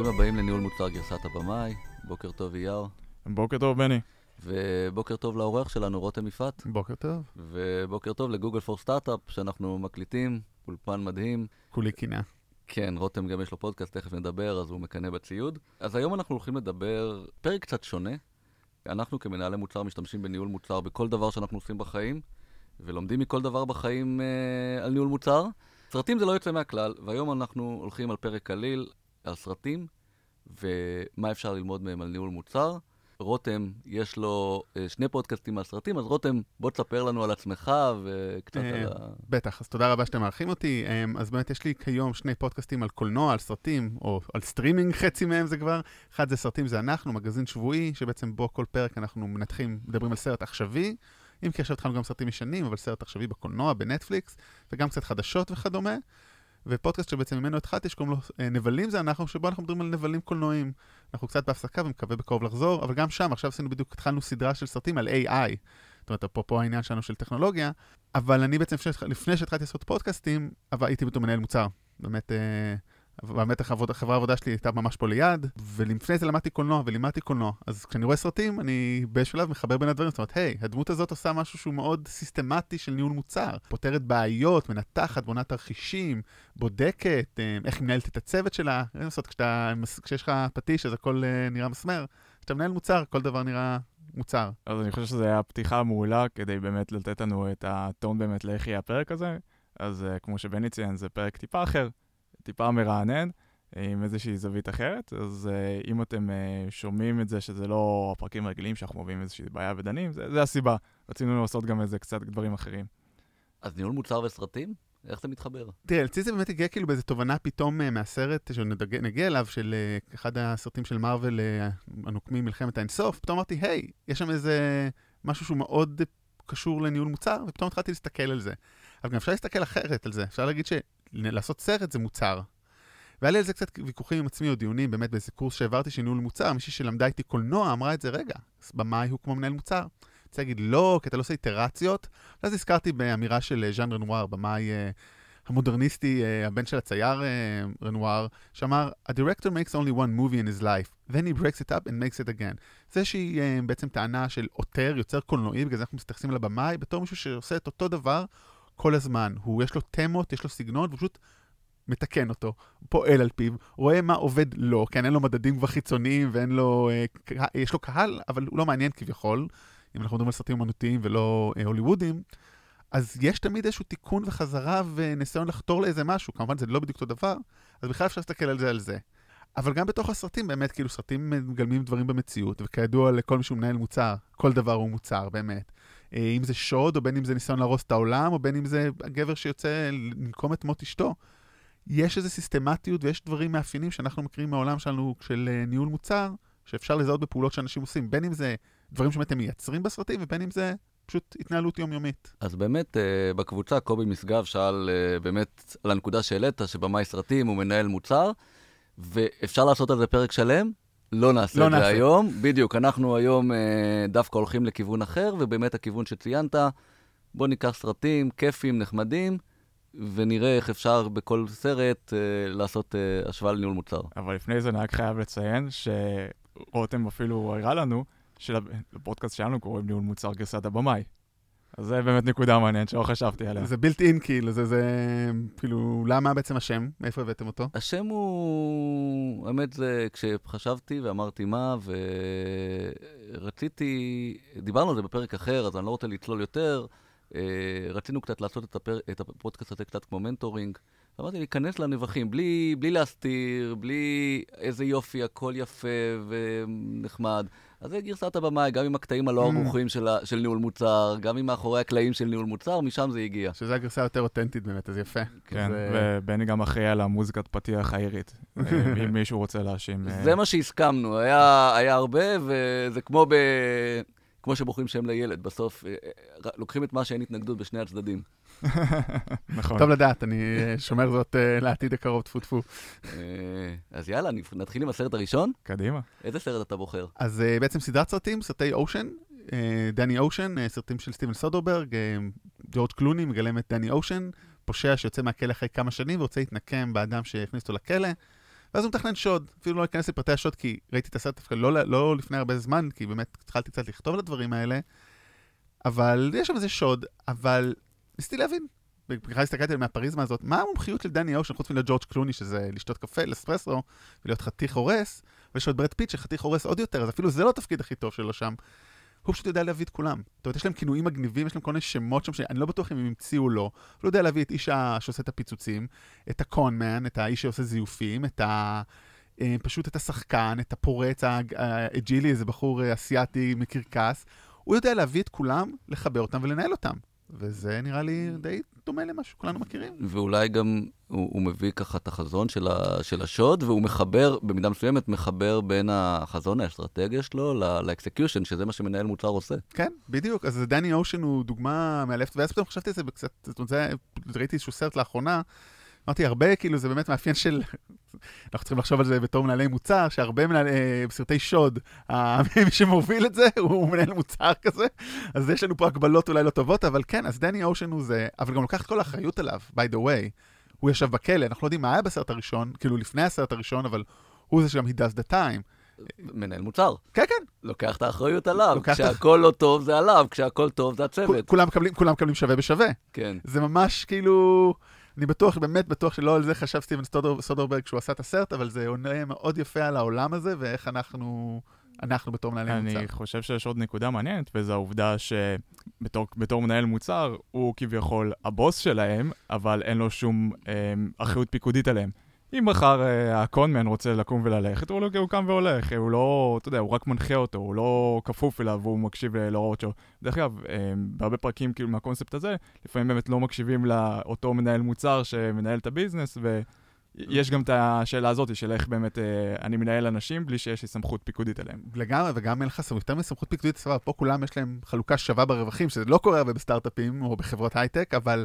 ברוכים הבאים לניהול מוצר גרסת הבמאי. בוקר טוב אייר. בוקר טוב, בני. ובוקר טוב לאורח שלנו, רותם יפעת. בוקר טוב. ובוקר טוב לגוגל פור סטארט-אפ, שאנחנו מקליטים, אולפן מדהים. כולי קינה. כן, רותם גם יש לו פודקאסט, תכף נדבר, אז הוא מקנא בציוד. אז היום אנחנו הולכים לדבר פרק קצת שונה. אנחנו כמנהלי מוצר משתמשים בניהול מוצר בכל דבר שאנחנו עושים בחיים, ולומדים מכל דבר בחיים אה, על ניהול מוצר. סרטים זה לא יוצא מהכלל, והיום אנחנו הולכים על פרק קליל, על סרטים, ומה אפשר ללמוד מהם על ניהול מוצר. רותם, יש לו אה, שני פודקאסטים על סרטים, אז רותם, בוא תספר לנו על עצמך וקצת על אה, ה... בטח, אז תודה רבה שאתם מארחים אותי. אה, אז באמת יש לי כיום שני פודקאסטים על קולנוע, על סרטים, או על סטרימינג, חצי מהם זה כבר. אחד זה סרטים זה אנחנו, מגזין שבועי, שבעצם בו כל פרק אנחנו מנתחים, מדברים על סרט עכשווי. אם כי עכשיו התחלנו גם סרטים ישנים, אבל סרט עכשווי בקולנוע, בנטפליקס, וגם קצת חדשות וכדומה. ופודקאסט שבעצם ממנו התחלתי, שקוראים לו אה, נבלים זה אנחנו, שבו אנחנו מדברים על נבלים קולנועיים. אנחנו קצת בהפסקה ומקווה בקרוב לחזור, אבל גם שם, עכשיו עשינו בדיוק, התחלנו סדרה של סרטים על AI. זאת אומרת, אפרופו העניין שלנו של טכנולוגיה, אבל אני בעצם, לפני שהתחלתי לעשות פודקאסטים, הייתי בתור מנהל מוצר. באמת, אה, באמת החברה העבודה שלי הייתה ממש פה ליד, ולפני זה למדתי קולנוע ולימדתי קולנוע. אז כשאני רואה סרטים, אני באיזשהו שלב מחבר בין הדברים, זאת אומרת, היי, הדמות הזאת עושה משהו שהוא מאוד סיסטמטי של ניהול מוצר. פותרת בעיות, מנתחת, בונה תרחישים, בודקת, אה, איך היא מנהלת את הצוות שלה. אין לעשות, כשאתה, כשיש לך פטיש אז הכל אה, נראה מסמר. כשאתה מנהל מוצר, כל דבר נראה מוצר. אז אני חושב שזו הייתה פתיחה מעולה כדי באמת לתת לנו את הטון באמת לאיך יהיה הפרק הזה. אז uh, כמו שבני ציין, זה פרק טיפה אחר, טיפה מרענן, עם איזושהי זווית אחרת. אז uh, אם אתם uh, שומעים את זה שזה לא הפרקים הרגילים שאנחנו מביאים איזושהי בעיה ודנים, זה, זה הסיבה. רצינו לעשות גם איזה קצת דברים אחרים. אז ניהול מוצר וסרטים? איך זה מתחבר? תראה, אצלי זה באמת הגיע כאילו באיזו תובנה פתאום uh, מהסרט שנגיע אליו, של uh, אחד הסרטים של מארוול, uh, הנוקמים מלחמת האינסוף, פתאום אמרתי, היי, יש שם איזה משהו שהוא מאוד קשור לניהול מוצר, ופתאום התחלתי להסתכל על זה. אבל גם אפשר להסתכל אחרת על זה, אפשר להגיד שלעשות סרט זה מוצר. והיה לי על זה קצת ויכוחים עם עצמי או דיונים, באמת באיזה קורס שהעברתי של ניהול מוצר, מישהי שלמדה איתי קולנוע אמרה את זה, רגע, במאי הוא כמו מנהל מוצר. רוצה להגיד לא, כי אתה לא עושה איטרציות. ואז הזכרתי באמירה של ז'אן רנואר, במאי uh, המודרניסטי, uh, הבן של הצייר uh, רנואר, שאמר, A director makes only one movie in his life, then he breaks it up and makes it again. זה שהיא uh, בעצם טענה של עותר, יוצר קולנועי, בגלל זה אנחנו מתייחסים לבמאי, בתור מישהו שעושה את אותו דבר כל הזמן. הוא, יש לו תמות, יש לו סגנון, והוא פשוט מתקן אותו, פועל על פיו, רואה מה עובד לו, כן, אין לו מדדים כבר חיצוניים ואין לו, אה, יש לו קהל, אבל הוא לא מעניין כביכול, אם אנחנו מדברים על סרטים אמנותיים ולא אה, הוליוודים, אז יש תמיד איזשהו תיקון וחזרה וניסיון לחתור לאיזה משהו, כמובן זה לא בדיוק אותו דבר, אז בכלל אפשר להסתכל על זה על זה. אבל גם בתוך הסרטים, באמת, כאילו, סרטים מגלמים דברים במציאות, וכידוע לכל מי שהוא מנהל מוצר, כל דבר הוא מוצר, באמת. אה, אם זה שוד, או בין אם זה ניסיון להרוס את העולם, או בין אם זה הגבר שיוצא לנקום את מות אשתו. יש איזו סיסטמטיות ויש דברים מאפיינים שאנחנו מכירים מהעולם שלנו של אה, ניהול מוצר, שאפשר לזהות בפעולות שאנשים עושים, בין אם זה דברים שבאמת הם מייצרים בסרטים, ובין אם זה פשוט התנהלות יומיומית. אז באמת, uh, בקבוצה קובי משגב שאל באמת על הנקודה שהעלית, שבמאי סרטים הוא מנהל מוצר, ואפשר לעשות על זה פרק שלם, לא נעשה לא את נעשה. זה היום. בדיוק, אנחנו היום uh, דווקא הולכים לכיוון אחר, ובאמת הכיוון שציינת, בוא ניקח סרטים כיפים, נחמדים, ונראה איך אפשר בכל סרט uh, לעשות uh, השוואה לניהול מוצר. אבל לפני זה אני רק חייב לציין שרותם אפילו הראה לנו שלפודקאסט שלנו קוראים ניהול מוצר גרסת הבמאי. אז זה באמת נקודה מעניינת שלא חשבתי עליה. זה בילט אין כאילו, זה, זה כאילו, למה בעצם השם? מאיפה הבאתם אותו? השם הוא, האמת זה כשחשבתי ואמרתי מה, ורציתי, דיברנו על זה בפרק אחר, אז אני לא רוצה לצלול יותר. אה, רצינו קצת לעשות את, הפר... את הפודקאסט הזה קצת כמו מנטורינג. אמרתי, להיכנס לנבחים, בלי, בלי להסתיר, בלי איזה יופי, הכל יפה ונחמד. אז זה גרסת הבמאי, גם עם הקטעים הלא mm. ערוכים של, של ניהול מוצר, גם עם מאחורי הקלעים של ניהול מוצר, משם זה הגיע. שזה הגרסה היותר אותנטית באמת, אז יפה. כן, זה... ובני גם אחראי על המוזיקת פתיח האירית, אה, אם מישהו רוצה להאשים. אה. זה מה שהסכמנו, היה, היה הרבה, וזה כמו ב... כמו שבוחרים שם לילד, בסוף אה, אה, לוקחים את מה שאין התנגדות בשני הצדדים. נכון. טוב לדעת, אני שומר זאת לעתיד הקרוב, טפו טפו. אז יאללה, נתחיל עם הסרט הראשון? קדימה. איזה סרט אתה בוחר? אז בעצם סדרת סרטים, סרטי אושן, דני אושן, סרטים של סטיבן סודרברג, ג'ורג' קלוני מגלם את דני אושן, פושע שיוצא מהכלא אחרי כמה שנים ורוצה להתנקם באדם שהכניס אותו לכלא. ואז הוא מתכנן שוד. אפילו לא אכנס לפרטי השוד, כי ראיתי את הסרט דווקא לא, לא לפני הרבה זמן, כי באמת התחלתי קצת לכתוב על הדברים האלה, אבל יש שם איזה שוד, אבל ניסיתי להבין. בכלל הסתכלתי על מהפריזמה הזאת, מה המומחיות של דני אושן, חוץ מלהיות ג'ורג' קלוני, שזה לשתות קפה, נספרסו, ולהיות חתיך הורס, ויש את ברד פיט שחתיך הורס עוד יותר, אז אפילו זה לא התפקיד הכי טוב שלו שם. הוא פשוט יודע להביא את כולם. זאת אומרת, יש להם כינויים מגניבים, יש להם כל מיני שמות שם, שאני לא בטוח אם הם המציאו או לא. הוא יודע להביא את איש שעושה את הפיצוצים, את ה con man, את האיש שעושה זיופים, את ה... אה, פשוט את השחקן, את הפורץ האג'ילי, איזה בחור אה, אסיאתי מקרקס. הוא יודע להביא את כולם, לחבר אותם ולנהל אותם. וזה נראה לי די דומה למה שכולנו מכירים. ואולי גם הוא, הוא מביא ככה את החזון של, ה, של השוד, והוא מחבר, במידה מסוימת, מחבר בין החזון, האסטרטגיה שלו, לאקסקיושן, שזה מה שמנהל מוצר עושה. כן, בדיוק. אז דני אושן הוא דוגמה מאלפת, ואז פתאום חשבתי על זה קצת, זאת אומרת, ראיתי איזשהו סרט לאחרונה, אמרתי, הרבה, כאילו, זה באמת מאפיין של... אנחנו צריכים לחשוב על זה בתור מנהלי מוצר, שהרבה מנהלי, אה, בסרטי שוד, מי שמוביל את זה הוא מנהל מוצר כזה, אז יש לנו פה הגבלות אולי לא טובות, אבל כן, אז דני אושן הוא זה, אבל גם לוקח את כל האחריות עליו, by the way. הוא ישב בכלא, אנחנו לא יודעים מה היה בסרט הראשון, כאילו לפני הסרט הראשון, אבל הוא זה שגם he does the time. מנהל מוצר. כן, כן. לוקח את האחריות עליו. כשהכול לא טוב זה עליו, כשהכול טוב זה הצוות. כולם מקבלים, כולם מקבלים שווה בשווה. כן. זה ממש כאילו... אני בטוח, באמת בטוח שלא על זה חשב סטיבן סודרברג כשהוא עשה את הסרט, אבל זה עונה מאוד יפה על העולם הזה, ואיך אנחנו, אנחנו בתור מנהלי מוצר. אני חושב שיש עוד נקודה מעניינת, וזו העובדה שבתור מנהל מוצר, הוא כביכול הבוס שלהם, אבל אין לו שום אה, אחריות פיקודית עליהם. אם מחר אה, הקונמן רוצה לקום וללכת, הוא, לא, הוא קם והולך, הוא לא, אתה יודע, הוא רק מנחה אותו, הוא לא כפוף אליו והוא מקשיב להוראות שלו. דרך אגב, אה, בהרבה פרקים כאילו מהקונספט הזה, לפעמים באמת לא מקשיבים לאותו מנהל מוצר שמנהל את הביזנס, ויש גם את השאלה הזאת של איך באמת אה, אני מנהל אנשים בלי שיש לי סמכות פיקודית עליהם. לגמרי, וגם אין לך סמכות, יותר מסמכות פיקודית, סבבה, פה כולם יש להם חלוקה שווה ברווחים, שזה לא קורה הרבה בסטארט-אפים או בחברות הייטק, אבל...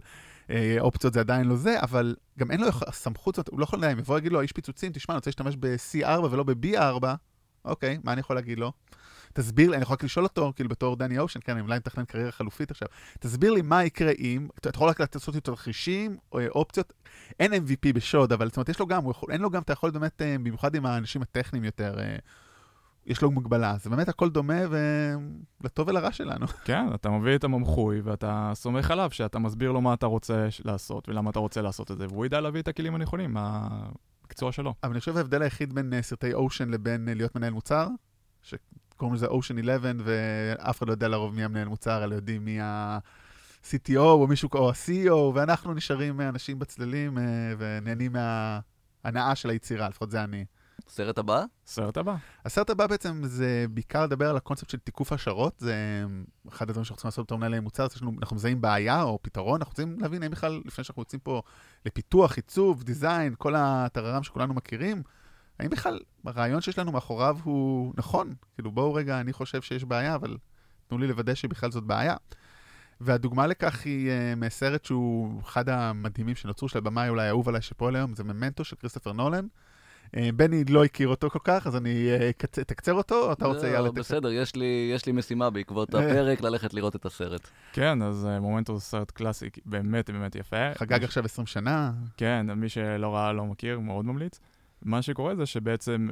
אה, אופציות זה עדיין לא זה, אבל גם אין לו סמכות, הוא לא יכול אם יבוא להגיד לו, איש פיצוצים, תשמע, אני רוצה להשתמש ב-C4 ולא ב-B4, אוקיי, מה אני יכול להגיד לו? תסביר לי, אני יכול רק לשאול אותו, כאילו בתור דני אושן, כן, אני אולי מתכנן קריירה חלופית עכשיו, תסביר לי מה יקרה אם, אתה יכול רק לעשות יותר תרחישים, או אה, אופציות, אין MVP בשוד, אבל זאת אומרת, יש לו גם, יכול, אין לו גם, אתה יכול באמת, אה, במיוחד עם האנשים הטכניים יותר, יש לו מגבלה. זה באמת הכל דומה ולטוב ולרע שלנו. כן, אתה מביא את המומחוי ואתה סומך עליו שאתה מסביר לו מה אתה רוצה לעשות ולמה אתה רוצה לעשות את זה, והוא ידע להביא את הכלים הנכונים, מהמקצוע שלו. אבל אני חושב ההבדל היחיד בין אה, סרטי אושן לבין אה, להיות מנהל מוצר, שקוראים לזה אושן 11, ואף אחד לא יודע לרוב מי המנהל מוצר, אלא יודעים מי ה... CTO או מישהו, או ה-CEO, ואנחנו נשארים אנשים בצללים אה, ונהנים מההנאה של היצירה, לפחות זה אני. סרט הבא? סרט הבא. הסרט הבא בעצם זה בעיקר לדבר על הקונספט של תיקוף השערות, זה אחד הדברים שאנחנו צריכים לעשות בתור מנהלי מוצר, זה שאנחנו מזהים בעיה או פתרון, אנחנו רוצים להבין האם בכלל, לפני שאנחנו יוצאים פה לפיתוח, עיצוב, דיזיין, כל הטררם שכולנו מכירים, האם בכלל הרעיון שיש לנו מאחוריו הוא נכון? כאילו בואו רגע, אני חושב שיש בעיה, אבל תנו לי לוודא שבכלל זאת בעיה. והדוגמה לכך היא uh, מסרט שהוא אחד המדהימים שנוצרו של הבמאי אולי האהוב עליי שפועל היום, זה ממנטו של כריסטופר נולן. אה, בני לא הכיר אותו כל כך, אז אני אה, אתקצר אותו, או אתה רוצה... לא, בסדר, יש לי, יש לי משימה בעקבות אה. הפרק ללכת לראות את הסרט. כן, אז מומנטו זה סרט קלאסי, באמת באמת יפה. חגג עכשיו 20 שנה. כן, מי שלא ראה, לא מכיר, מאוד ממליץ. מה שקורה זה שבעצם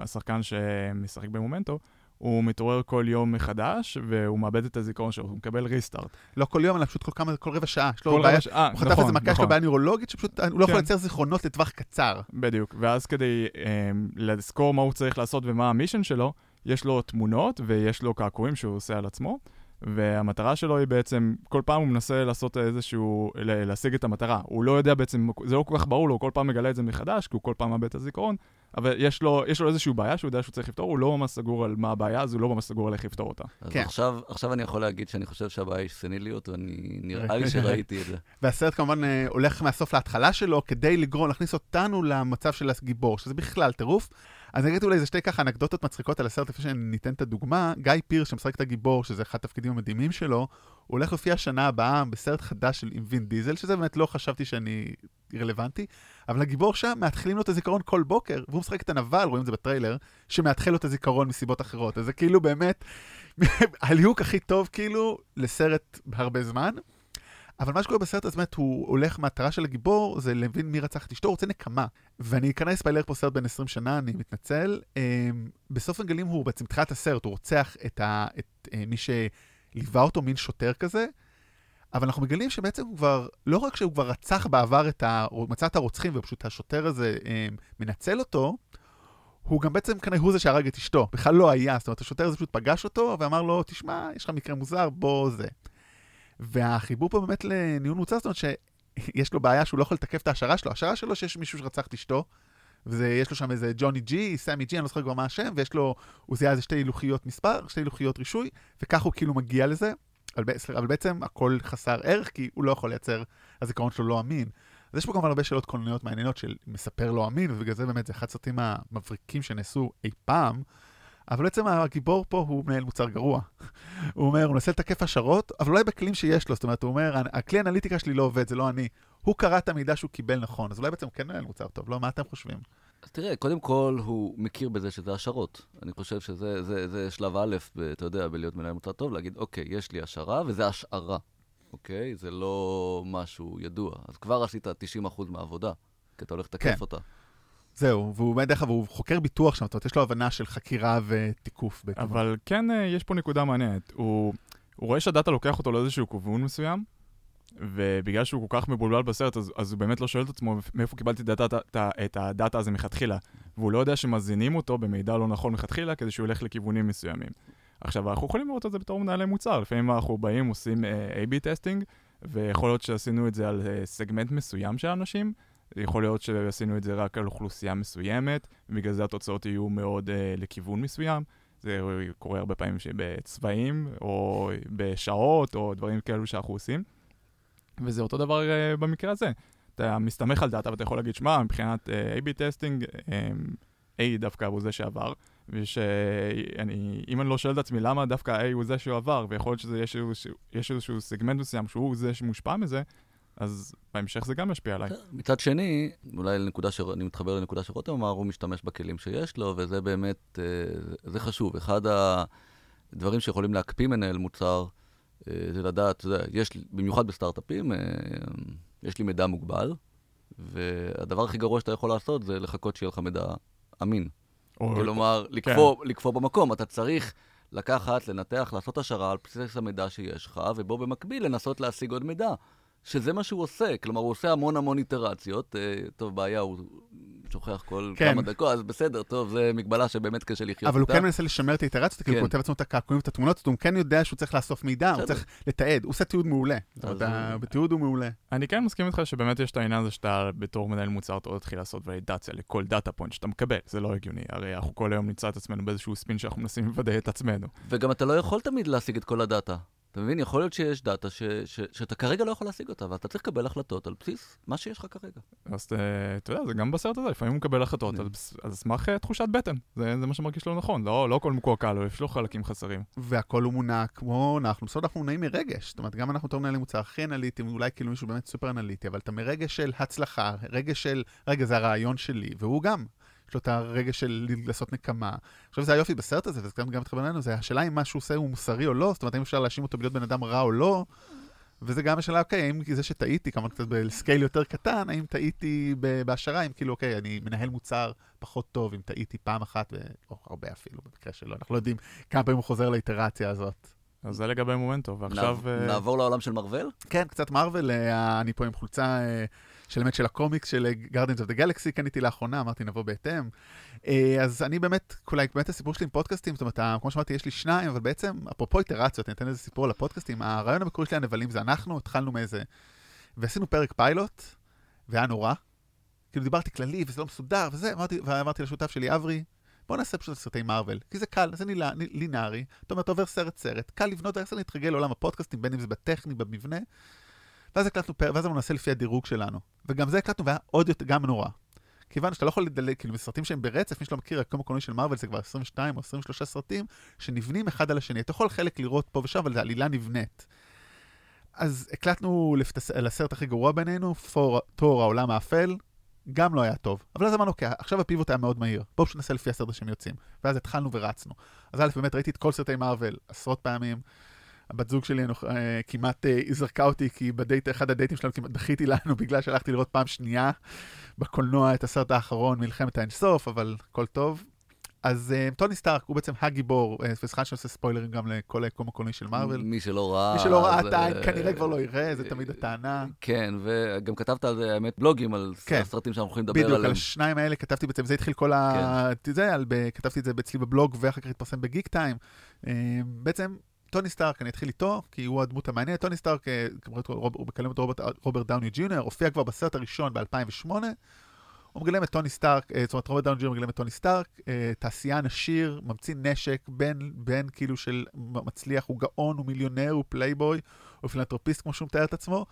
השחקן שמשחק במומנטו, הוא מתעורר כל יום מחדש, והוא מאבד את הזיכרון שלו, הוא מקבל ריסטארט. לא כל יום, אלא פשוט כל כמה, כל רבע שעה. כל רבע שעה, נכון, הוא חטף איזה מכה, יש לו נכון. בעיה ניורולוגית, שפשוט הוא לא יכול כן. לייצר זיכרונות לטווח קצר. בדיוק, ואז כדי אה, לזכור מה הוא צריך לעשות ומה המישן שלו, יש לו תמונות ויש לו קעקועים שהוא עושה על עצמו. והמטרה שלו היא בעצם, כל פעם הוא מנסה לעשות איזשהו, להשיג את המטרה. הוא לא יודע בעצם, זה לא כל כך ברור לו, הוא כל פעם מגלה את זה מחדש, כי הוא כל פעם מאבד את הזיכרון, אבל יש לו, יש לו איזושהי בעיה שהוא יודע שהוא צריך לפתור, הוא לא ממש סגור על מה הבעיה, אז הוא לא ממש סגור על איך לפתור אותה. אז כן. עכשיו, עכשיו אני יכול להגיד שאני חושב שהבעיה היא סניליות, ואני נראה לי שראיתי את זה. והסרט כמובן אה, הולך מהסוף להתחלה שלו, כדי לגרום, להכניס אותנו למצב של הגיבור, שזה בכלל טירוף. אז אני אגיד אולי איזה שתי ככה אנקדוטות מצחיקות על הסרט, לפני שניתן את הדוגמה. גיא פירס, שמשחק את הגיבור, שזה אחד התפקידים המדהימים שלו, הוא הולך להופיע השנה הבאה בסרט חדש עם וין דיזל, שזה באמת לא חשבתי שאני רלוונטי, אבל הגיבור שם, מאתחלים לו את הזיכרון כל בוקר, והוא משחק את הנבל, רואים את זה בטריילר, שמאתחל לו את הזיכרון מסיבות אחרות. אז זה כאילו באמת הליהוק הכי טוב כאילו לסרט הרבה זמן. אבל מה שקורה בסרט הזה, הוא הולך, מטרה של הגיבור זה להבין מי רצח את אשתו, הוא רוצה נקמה. ואני אכנס ספיילר פה סרט בן 20 שנה, אני מתנצל. אה, בסוף מגלים הוא בעצם, תחילת הסרט, הוא רוצח את, ה, את אה, מי שליווה אותו, מין שוטר כזה, אבל אנחנו מגלים שבעצם הוא כבר, לא רק שהוא כבר רצח בעבר את ה... מצא את הרוצחים ופשוט השוטר הזה אה, מנצל אותו, הוא גם בעצם כנראה הוא זה שהרג את אשתו, בכלל לא היה, זאת אומרת השוטר הזה פשוט פגש אותו ואמר לו, תשמע, יש לך מקרה מוזר, בוא זה. והחיבור פה באמת לניהול מוצר, זאת אומרת שיש לו בעיה שהוא לא יכול לתקף את ההשערה שלו, ההשערה שלו שיש מישהו שרצח את אשתו, ויש לו שם איזה ג'וני ג'י, סמי ג'י, אני לא זוכר כבר מה השם, ויש לו, הוא זיהה איזה שתי לוחיות מספר, שתי לוחיות רישוי, וכך הוא כאילו מגיע לזה, אבל, אבל בעצם הכל חסר ערך, כי הוא לא יכול לייצר, הזיכרון שלו לא אמין. אז יש פה גם הרבה שאלות קולנועיות מעניינות של מספר לא אמין, ובגלל זה באמת זה אחד הסרטים המבריקים שנעשו אי פעם. אבל בעצם הגיבור פה הוא מנהל מוצר גרוע. הוא אומר, הוא מנסה לתקף השערות, אבל אולי בכלים שיש לו, זאת אומרת, הוא אומר, הכלי אנליטיקה שלי לא עובד, זה לא אני. הוא קרא את המידע שהוא קיבל נכון, אז אולי בעצם כן מנהל מוצר טוב, לא? מה אתם חושבים? אז תראה, קודם כל הוא מכיר בזה שזה השערות. אני חושב שזה זה, זה שלב א', אתה יודע, בלהיות מנהל מוצר טוב, להגיד, אוקיי, יש לי השערה, וזה השערה. אוקיי? זה לא משהו ידוע. אז כבר עשית 90% מהעבודה, כי אתה הולך לתקף כן. אותה. זהו, והוא באמת, דרך אגב, הוא חוקר ביטוח שם, זאת אומרת, יש לו הבנה של חקירה ותיקוף. אבל כן, אה, יש פה נקודה מעניינת. הוא, הוא רואה שהדאטה לוקח אותו לאיזשהו כיוון מסוים, ובגלל שהוא כל כך מבולבל בסרט, אז, אז הוא באמת לא שואל את עצמו מאיפה קיבלתי דאטה, את, את הדאטה הזה מלכתחילה. והוא לא יודע שמזינים אותו במידע לא נכון מלכתחילה, כדי שהוא ילך לכיוונים מסוימים. עכשיו, אנחנו יכולים לראות את זה בתור מנהלי מוצר. לפעמים אנחנו באים, עושים uh, A-B testing, ויכול להיות שעשינו את זה על uh, segment מסוים של אנשים, יכול להיות שעשינו את זה רק על אוכלוסייה מסוימת, ובגלל זה התוצאות יהיו מאוד uh, לכיוון מסוים. זה קורה הרבה פעמים בצבעים, או בשעות, או דברים כאלו שאנחנו עושים. וזה אותו דבר uh, במקרה הזה. אתה מסתמך על data ואתה יכול להגיד, שמע, מבחינת uh, A-B testing, um, A דווקא הוא זה שעבר, ושאם אני לא שואל את עצמי למה דווקא A הוא זה שהוא עבר, ויכול להיות שיש איזשהו סגמנט מסוים שהוא זה שמושפע מזה, אז בהמשך זה גם משפיע עליי. מצד שני, אולי לנקודה ש... אני מתחבר לנקודה שרותם אמר, הוא משתמש בכלים שיש לו, וזה באמת, אה, זה חשוב. אחד הדברים שיכולים להקפיא מנהל מוצר, אה, זה לדעת, אתה יודע, יש, במיוחד בסטארט-אפים, אה, יש לי מידע מוגבל, והדבר הכי גרוע שאתה יכול לעשות זה לחכות שיהיה לך מידע אמין. כלומר, לקפוא, כן. לקפוא במקום. אתה צריך לקחת, לנתח, לעשות השערה על בסיס המידע שיש לך, ובו במקביל לנסות להשיג עוד מידע. שזה מה שהוא עושה, כלומר, הוא עושה המון המון איטרציות. אה, טוב, בעיה, הוא שוכח כל כן. כמה דקות, אז בסדר, טוב, זו מגבלה שבאמת קשה לחיות איתה. אבל הוא כן מנסה לשמר את האיטרציות, כי הוא כן. כותב לעצמו את הקעקועים ואת התמונות, הוא כן יודע שהוא צריך לאסוף מידע, הוא צריך לתעד, הוא עושה תיעוד מעולה. זאת אומרת, בתיעוד הוא מעולה. אני כן מסכים איתך שבאמת יש את העניין הזה שאתה בתור מנהל מוצר, אתה תתחיל לעשות ולידציה לכל data point שאתה מקבל, זה לא הגיוני, הרי אנחנו כל היום נמצא את עצמנו באיזשהו spin שאנחנו מנסים לוודא את עצמנו. וגם אתה לא יכול תמיד להשיג את כל ה data. אתה מבין? יכול להיות שיש data ש, ש, שאתה כרגע לא יכול להשיג אותה, ואתה צריך לקבל החלטות על בסיס מה שיש לך כרגע. אז אה, אתה יודע, זה גם בסרט הזה, לפעמים הוא מקבל החלטות על סמך אה, תחושת בטן. זה, זה מה שמרגיש לו נכון, לא, לא כל מקועקע לו, יש לו חלקים חסרים. והכל הוא מונע כמו אנחנו, בסוף אנחנו מונעים מרגש. זאת אומרת, גם אנחנו יותר מנהלים מוצר הכי אנליטי, אולי כאילו מישהו באמת סופר אנליטי, אבל אתה מרגש של הצלחה, רגש של, רגע, זה הרעיון שלי, והוא גם. יש לו את הרגע של לעשות נקמה. עכשיו זה היופי בסרט הזה, וזה גם מתחבר אלינו, זה השאלה אם מה שהוא עושה הוא מוסרי או לא, זאת אומרת, האם אפשר להאשים אותו בלהיות בן אדם רע או לא, וזה גם השאלה, אוקיי, האם זה שטעיתי, כמובן קצת בסקייל יותר קטן, האם טעיתי בהשערה, אם כאילו, אוקיי, אני מנהל מוצר פחות טוב, אם טעיתי פעם אחת, או הרבה אפילו במקרה שלו, אנחנו לא יודעים כמה פעמים הוא חוזר לאיטרציה הזאת. אז זה לגבי מומנטו, ועכשיו... נעבור לעולם של מרוול? כן, קצת מרוול, אה, אני פה עם חולצה אה, של האמת של הקומיקס של Guardians of the Galaxy, קניתי לאחרונה, אמרתי נבוא בהתאם. אה, אז אני באמת, אולי באמת הסיפור שלי עם פודקאסטים, זאת אומרת, כמו שאמרתי, יש לי שניים, אבל בעצם, אפרופו איטרציות, אני אתן איזה סיפור על הפודקאסטים, הרעיון המקורי שלי הנבלים זה אנחנו, התחלנו מאיזה... ועשינו פרק פיילוט, והיה נורא. כאילו דיברתי כללי, וזה לא מסודר, וזה, אמרתי, ואמרתי לשותף שלי, אברי, בוא נעשה פשוט סרטי מארוול, כי זה קל, זה לינארי, זאת אומרת, אתה עובר סרט-סרט, קל לבנות, איך זה להתרגל לעולם הפודקאסטים, בין אם זה בטכני, במבנה, ואז הקלטנו פרק, ואז אנחנו נעשה לפי הדירוג שלנו. וגם זה הקלטנו והיה עוד יותר, גם נורא. כיוון שאתה לא יכול לדלג, כאילו בסרטים שהם ברצף, מי שלא מכיר, הקום הקולנועי של מארוול זה כבר 22 או 23 סרטים שנבנים אחד על השני. אתה יכול חלק לראות פה ושם, אבל זה עלילה נבנית. אז הקלטנו על הסרט הכי גרוע בינינו, פור, תור העולם האפל, גם לא היה טוב. אבל אז אמרנו, אוקיי, עכשיו הפיבוט היה מאוד מהיר. בואו פשוט נעשה לפי הסרט שהם יוצאים. ואז התחלנו ורצנו. אז א', באמת ראיתי את כל סרטי מארוול עשרות פעמים. הבת זוג שלי הנוח- אה, כמעט אה, זרקה אותי, כי בדייט, אחד הדייטים שלנו כמעט בכיתי לנו, בגלל שהלכתי לראות פעם שנייה בקולנוע את הסרט האחרון, מלחמת האינסוף, אבל הכל טוב. אז אה, טוני סטארק הוא בעצם הגיבור, וסליחה שאני עושה ספוילרים גם לכל היקום הקולנועי של מארוול. מי שלא ראה... מי שלא ראה עדיין אה, כנראה כבר לא יראה, זה תמיד הטענה. כן, וגם כתבת על זה, האמת, בלוגים על כן. הסרטים שאנחנו יכולים לדבר בדיוק, על עליהם. השניים האלה כתבתי בעצם, זה התחיל כל ה... זה, על, ב- כתבתי את זה אצלי בבלוג, ואחר כך התפרסם בגיק טיים. בעצם, טוני סטארק, אני אתחיל איתו, כי הוא הדמות המעניינת. טוני סטארק, אה, כמובן, הוא הוא מגלם את רוברט, רוברט דאוני ג'וניור, הופיע כבר בסרט הראשון ב-2008. הוא מגלם את טוני סטארק, אה, זאת אומרת, רוברט דאוני ג'וניור מגלם את טוני סטארק, אה, תעשיין עשיר, ממציא נשק, בן, בן כאילו של מצליח, הוא גאון, הוא מיליונר, הוא פלייבוי, הוא פילנטרופיסט, כמו שהוא מתאר את עצמו.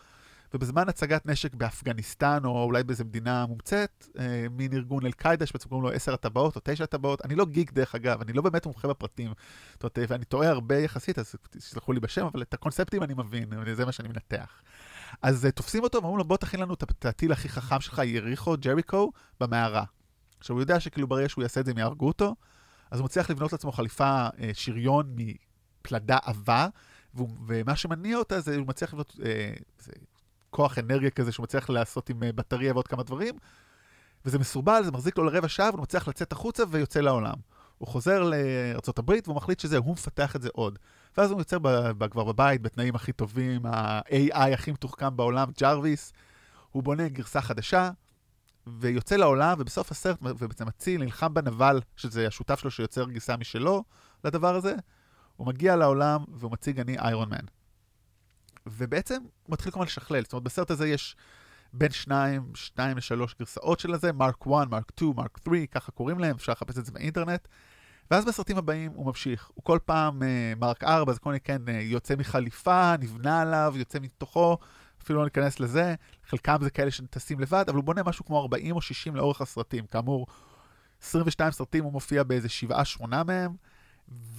ובזמן הצגת נשק באפגניסטן, או אולי באיזה מדינה מומצאת, אה, מין ארגון אל-קאעידה, שבעצם קוראים לו עשר הטבעות או תשע הטבעות, אני לא גיק דרך אגב, אני לא באמת מומחה בפרטים, זאת אומרת, אה, ואני טועה הרבה יחסית, אז תסלחו לי בשם, אבל את הקונספטים אני מבין, זה מה שאני מנתח. אז אה, תופסים אותו ואומרים לו, בוא תכין לנו את הטיל הכי חכם שלך, יריחו, ג'ריקו, במערה. עכשיו, הוא יודע שכאילו ברגע שהוא יעשה את זה, הם יהרגו אותו, אז הוא מצליח לבנות לעצמו חליפה אה, שריון מפלדה עבה, והוא, ומה שמניע אותה זה, הוא מצליח לבנות אה, כוח אנרגיה כזה שהוא מצליח לעשות עם אה, בטריה ועוד כמה דברים, וזה מסורבל, זה מחזיק לו לרבע שעה, והוא מצליח לצאת החוצה ויוצא לעולם. הוא חוזר לארה"ב והוא מחליט שזהו, הוא מפתח את זה עוד. ואז הוא יוצר ב, ב, כבר בבית, בתנאים הכי טובים, ה-AI הכי מתוחכם בעולם, ג'רוויס, הוא בונה גרסה חדשה, ויוצא לעולם, ובסוף הסרט, ובעצם מציל, נלחם בנבל, שזה השותף שלו שיוצר גרסה משלו לדבר הזה, הוא מגיע לעולם והוא מציג אני איירון מן. ובעצם מתחיל כמובן לשכלל, זאת אומרת בסרט הזה יש בין שניים, שתיים לשלוש גרסאות של הזה, מרק 1, מרק 2, מרק 3, ככה קוראים להם, אפשר לחפש את זה באינטרנט. ואז בסרטים הבאים הוא ממשיך, הוא כל פעם מרק 4, זה כל מיני כן, אה, יוצא מחליפה, נבנה עליו, יוצא מתוכו, אפילו לא ניכנס לזה, חלקם זה כאלה שטסים לבד, אבל הוא בונה משהו כמו 40 או 60 לאורך הסרטים, כאמור, 22 סרטים הוא מופיע באיזה 7-8 מהם,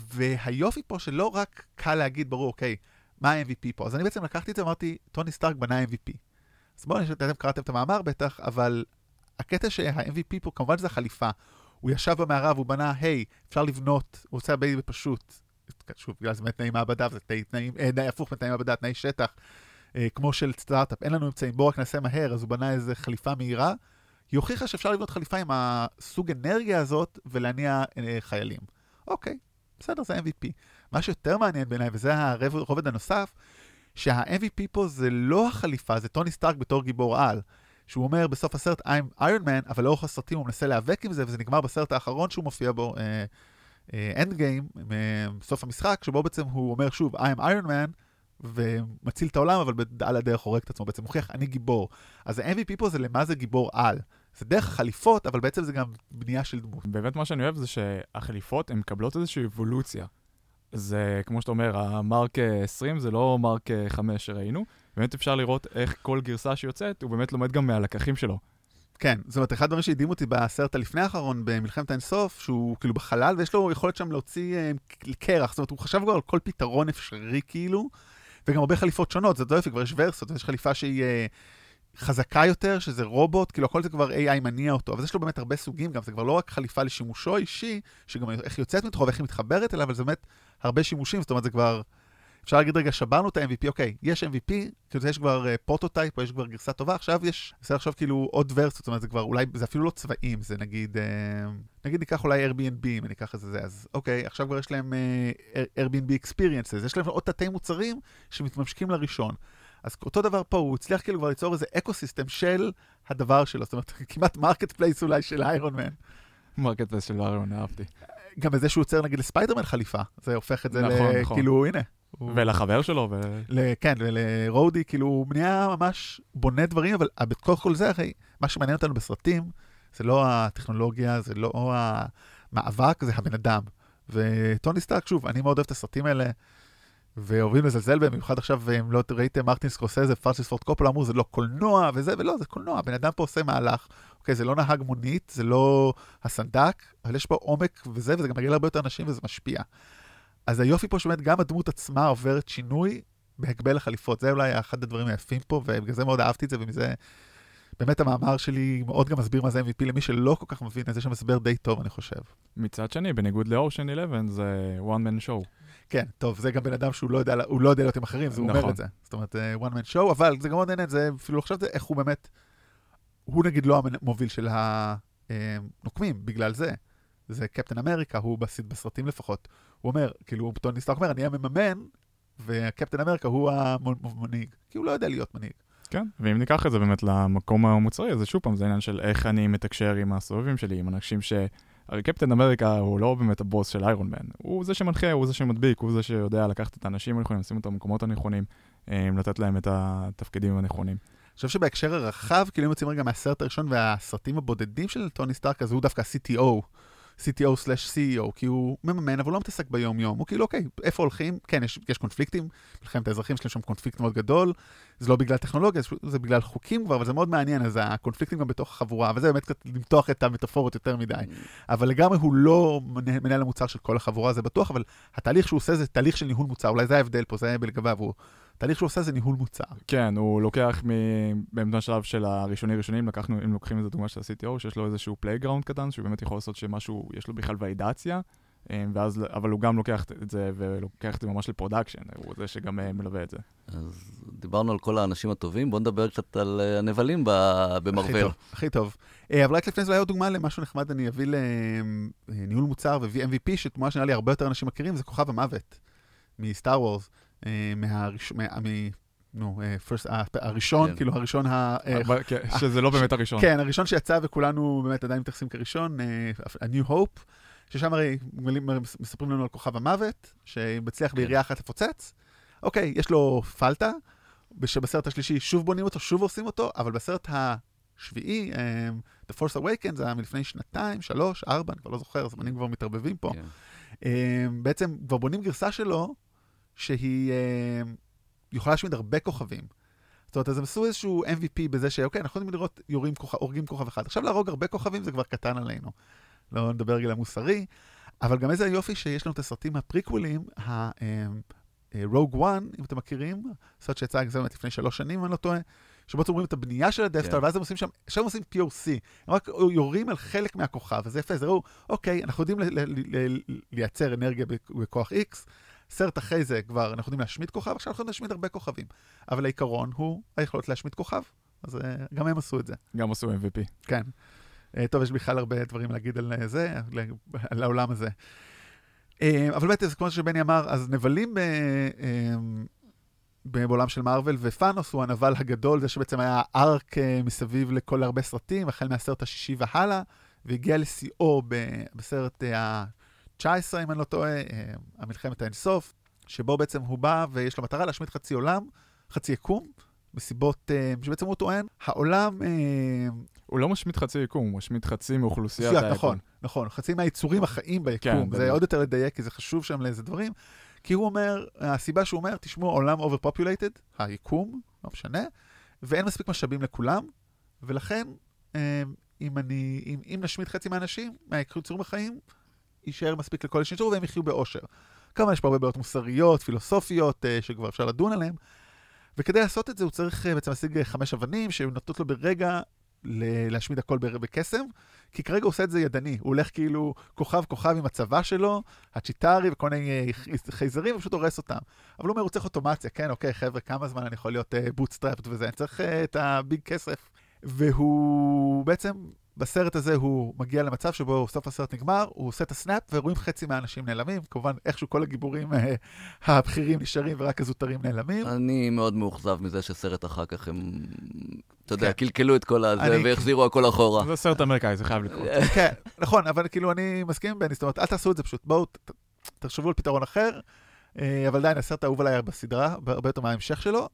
והיופי פה שלא רק קל להגיד, ברור, אוקיי, מה ה-MVP פה? אז אני בעצם לקחתי את זה ואמרתי, טוני סטארק בנה MVP. אז בואו, אתם קראתם את המאמר בטח, אבל הקטע שה-MVP פה, כמובן זה החליפה. הוא ישב במערה והוא בנה, היי, אפשר לבנות, הוא עושה הרבה פשוט. שוב, בגלל זה באמת תנאי מעבדה, זה תנאי, אה, הפוך מתנאי מעבדה, תנאי שטח, אה, כמו של סטארט-אפ, אין לנו אמצעים, בואו רק נעשה מהר, אז הוא בנה איזה חליפה מהירה. היא הוכיחה שאפשר לבנות חליפה עם הסוג אנרגיה הזאת ולהניע אה, חיילים. אוקיי, בסדר, זה MVP. מה שיותר מעניין בעיניי, וזה הרובד הנוסף, שה-MVP פה זה לא החליפה, זה טוני סטארק בתור גיבור על. שהוא אומר בסוף הסרט I'm Iron Man, אבל לאורך הסרטים הוא מנסה להיאבק עם זה, וזה נגמר בסרט האחרון שהוא מופיע בו, End uh, Game, uh, סוף המשחק, שבו בעצם הוא אומר שוב I'm Iron Man, ומציל את העולם, אבל על הדרך הורג את עצמו, בעצם מוכיח אני גיבור. אז ה-MVP פה זה למה זה גיבור על. זה דרך החליפות, אבל בעצם זה גם בנייה של דמות. באמת מה שאני אוהב זה שהחליפות, הן מקבלות איזושהי אבולוציה. זה, כמו שאתה אומר, המרק 20 זה לא מרק 5 שראינו. באמת אפשר לראות איך כל גרסה שיוצאת, הוא באמת לומד גם מהלקחים שלו. כן, זאת אומרת, אחד הדברים שהדהים אותי בסרט הלפני האחרון, במלחמת האינסוף, שהוא כאילו בחלל, ויש לו יכולת שם להוציא אה, קרח, זאת אומרת, הוא חשב כבר על כל פתרון אפשרי כאילו, וגם הרבה חליפות שונות, זה לא יופי, כבר יש גרסות, יש חליפה שהיא אה, חזקה יותר, שזה רובוט, כאילו הכל זה כבר AI מניע אותו, אבל יש לו באמת הרבה סוגים גם, זה כבר לא רק חליפה לשימושו האישי, שגם איך יוצאת מתוכו ואיך היא מתחברת אליו, אבל זה באמת הרבה שימושים, זאת אומרת, זה כבר... אפשר להגיד רגע, שברנו את ה-MVP, אוקיי, יש MVP, כאילו יש כבר uh, prototype, או יש כבר גרסה טובה, עכשיו יש, אפשר לחשוב כאילו עוד גרסות, זאת אומרת, זה כבר אולי, זה אפילו לא צבעים, זה נגיד, uh, נגיד ניקח אולי Airbnb, אם ניקח את זה, אז אוקיי, עכשיו כבר יש להם uh, Airbnb Experiences, יש להם עוד תתי מוצרים שמתממשקים לראשון. אז אותו דבר פה, הוא הצליח כאילו כבר ליצור איזה ecosystem של הדבר שלו, זאת אומרת, כמעט marketplace אולי של Iron Man. marketplace של Iron, אהבתי. גם בזה שהוא יוצר נגיד לספיידרמן חליפה, זה הופך את זה נכון, ל... נכון. כאילו, הנה. ולחבר שלו, ו... ל- כן, ולרודי, כאילו, הוא נהיה ממש בונה דברים, אבל בתוך כל זה, הרי, מה שמעניין אותנו בסרטים, זה לא הטכנולוגיה, זה לא המאבק, זה הבן אדם. וטוני סטארק, שוב, אני מאוד אוהב את הסרטים האלה, ואוהבים לזלזל בהם, במיוחד עכשיו, אם לא ראיתם מרטין סקורסזה, פרסיס פורט קופולה, אמרו, זה לא קולנוע וזה, ולא, זה קולנוע, הבן אדם פה עושה מהלך. אוקיי, זה לא נהג מונית, זה לא הסנדק, אבל יש פה עומק וזה, וזה גם מגיע להרבה יותר אנשים וזה משפיע. אז היופי פה שבאמת גם הדמות עצמה עוברת שינוי בהגבל החליפות. זה אולי אחד הדברים היפים פה, ובגלל זה מאוד אהבתי את זה, ומזה... באמת המאמר שלי מאוד גם מסביר מה זה MVP למי שלא כל כך מבין, אז יש שם הסבר די טוב, אני חושב. מצד שני, בניגוד ל-Ocean 11, זה one man show. כן, טוב, זה גם בן אדם שהוא לא יודע, הוא לא יודע להיות עם אחרים, אז הוא אומר נכון. את זה. זאת אומרת, אה, one man show, אבל זה גם מאוד מעניין, זה אפילו עכשיו זה איך הוא באמת, הוא נגיד לא המוביל של הנוקמים, בגלל זה. זה קפטן אמריקה, הוא בסרטים לפחות. הוא אומר, כאילו, טוני סטארק אומר, אני המממן, וקפטן אמריקה הוא המנהיג. כי הוא לא יודע להיות מנהיג. כן, ואם ניקח את זה באמת למקום המוצרי, אז זה שוב פעם, זה עניין של איך אני מתקשר עם הסובבים שלי, עם אנשים ש... הרי קפטן אמריקה הוא לא באמת הבוס של איירון מן, הוא זה שמנחה, הוא זה שמדביק, הוא זה שיודע לקחת את האנשים הנכונים, לשים אותם במקומות הנכונים, אה, לתת להם את התפקידים הנכונים. אני חושב שבהקשר הרחב, כאילו אם יוצאים רגע מהסרט הראשון והסרטים הבודדים של טוני סטארק, אז הוא דווקא CTO, CTO/CEO, כי הוא מממן, אבל הוא לא מתעסק ביום-יום. הוא כאילו, אוקיי, איפה הולכים? כן, יש, יש קונפליקטים, מלחמת האזרחים שלהם שם קונפליקט מאוד גדול, זה לא בגלל טכנולוגיה, זה, בגלל חוקים כבר, אבל זה מאוד מעניין, אז הקונפליקטים גם בתוך החבורה, וזה באמת קצת למתוח את המטאפורות יותר מדי. אבל לגמרי הוא לא מנהל, המוצר של כל החבורה, זה בטוח, אבל התהליך שהוא עושה זה תהליך של ניהול מוצר, אולי זה ההבדל פה, זה לגביו, הוא... התהליך שהוא עושה זה ניהול מוצר. כן, הוא לוקח מ... באמת שלב של הראשוני ראשונים, לקחנו, אם לוקחים איזה דוגמה של ה-CTO, שיש לו איזשהו playground קטן, שהוא באמת יכול לעשות שמשהו, יש לו בכלל ולידציה, אה, ואז, אבל הוא גם לוקח את זה ולוקח את זה ממש ל production, הוא זה שגם אה, מלווה את זה. אז דיברנו על כל האנשים הטובים, בואו נדבר קצת על אה, הנבלים ב- הכי במרוויל. טוב, הכי טוב. אבל רק לפני זה היה עוד דוגמה למשהו נחמד, אני אביא לניהול מוצר ו-MVP, שתמונה שנראה לי הרבה יותר אנשים מכירים, זה כוכב המוות מ Star Wars, מהראש... מה- מ- נו, אה, first- ה- הראשון, כן. כאילו הראשון ה... אה, כן, שזה לא באמת הראשון. כן, הראשון שיצא וכולנו באמת עדיין מתייחסים כראשון, אה, A New Hope, ששם הרי מספרים לנו על כוכב המוות, שמצליח כן. בירייה אחת לפוצץ. אוקיי, יש לו פלטה, שבסרט השלישי שוב בונים אותו, שוב עושים אותו, אבל בסרט השביעי, אה, The Force Awakens, זה היה מלפני שנתיים, שלוש, ארבע, אני כבר לא זוכר, הזמנים כבר מתערבבים פה. אה, בעצם כבר בונים גרסה שלו, שהיא אה, יכולה להשמיד הרבה כוכבים. זאת אומרת, אז הם עשו איזשהו MVP בזה שאוקיי, אנחנו יכולים לראות יורים כוכב, הורגים כוכב אחד. עכשיו להרוג הרבה כוכבים זה כבר קטן עלינו. לא נדבר רגע למוסרי, אבל גם איזה יופי שיש לנו את הסרטים הפריקוולים, ה-Rogue One, אם אתם מכירים, סרט שיצא באמת לפני שלוש שנים, אם אני לא טועה, שבו אתם רואים את הבנייה של הדפטר, כן. ואז הם עושים שם, שם עושים POC, הם רק יורים על חלק מהכוכב, אז זה יפה, זה ראו, אוקיי, אנחנו יודעים לייצר אנרגיה בכ- בכוח X, סרט אחרי זה כבר אנחנו יודעים להשמיד כוכב, עכשיו אנחנו יכולים להשמיד הרבה כוכבים. אבל העיקרון הוא היכולת להשמיד כוכב, אז אה, גם הם עשו את זה. גם עשו MVP. כן. אה, טוב, יש בכלל הרבה דברים להגיד על אה, זה, על- העולם הזה. אבל באמת, כמו שבני אמר, אז נבלים ב- בעולם של מארוול, ופאנוס הוא הנבל הגדול, זה שבעצם היה ארק מסביב לכל הרבה סרטים, החל מהסרט השישי והלאה, והגיע לשיאו בסרט ה-19, אם אני לא טועה, אה, המלחמת האינסוף, שבו בעצם הוא בא ויש לו מטרה להשמיד חצי עולם, חצי יקום, מסיבות אה, שבעצם הוא טוען, העולם... אה, הוא לא משמיד חצי יקום, הוא משמיד חצי מאוכלוסיית היקום. נכון, נכון. חצי מהיצורים החיים ביקום. כן, זה. עוד יותר לדייק, כי זה חשוב שם לאיזה דברים. כי הוא אומר, הסיבה שהוא אומר, תשמעו, העולם overpopulated, היקום, לא משנה, ואין מספיק משאבים לכולם, ולכן, אם, אני, אם, אם נשמיד חצי מהאנשים, מהיצורים החיים, יישאר מספיק לכל שנשארו והם יחיו באושר. כמובן, יש פה הרבה בעיות מוסריות, פילוסופיות, אה, שכבר אפשר לדון עליהן. וכדי לעשות את זה, הוא צריך אה, בעצם להשיג אה, חמש אבנים, שנותנות לו ברגע להשמיד הכל בקסם, כי כרגע הוא עושה את זה ידני. הוא הולך כאילו כוכב-כוכב עם הצבא שלו, הצ'יטארי וכל מיני חייזרים, ופשוט הורס אותם. אבל הוא אומר, הוא צריך אוטומציה, כן, אוקיי, חבר'ה, כמה זמן אני יכול להיות bootstrapped וזה, אני צריך את ה big כסף. והוא בעצם, בסרט הזה הוא מגיע למצב שבו סוף הסרט נגמר, הוא עושה את ה snap, ורואים חצי מהאנשים נעלמים. כמובן, איכשהו כל הגיבורים אה, הבכירים נשארים ורק הזוטרים נעלמים. אני מאוד מאוכזב מזה שסרט אחר כך הם, אתה יודע, כן. קלקלו את כל הזה אני- והחזירו הכל אחורה. זה סרט אמריקאי, זה חייב לקרות. כן, נכון, אבל כאילו אני מסכים עם בני, זאת אומרת, אל תעשו את זה פשוט, בואו, תחשבו על פתרון אחר, אה, אבל עדיין הסרט האהוב עליי בסדרה, הרבה יותר מההמשך שלו,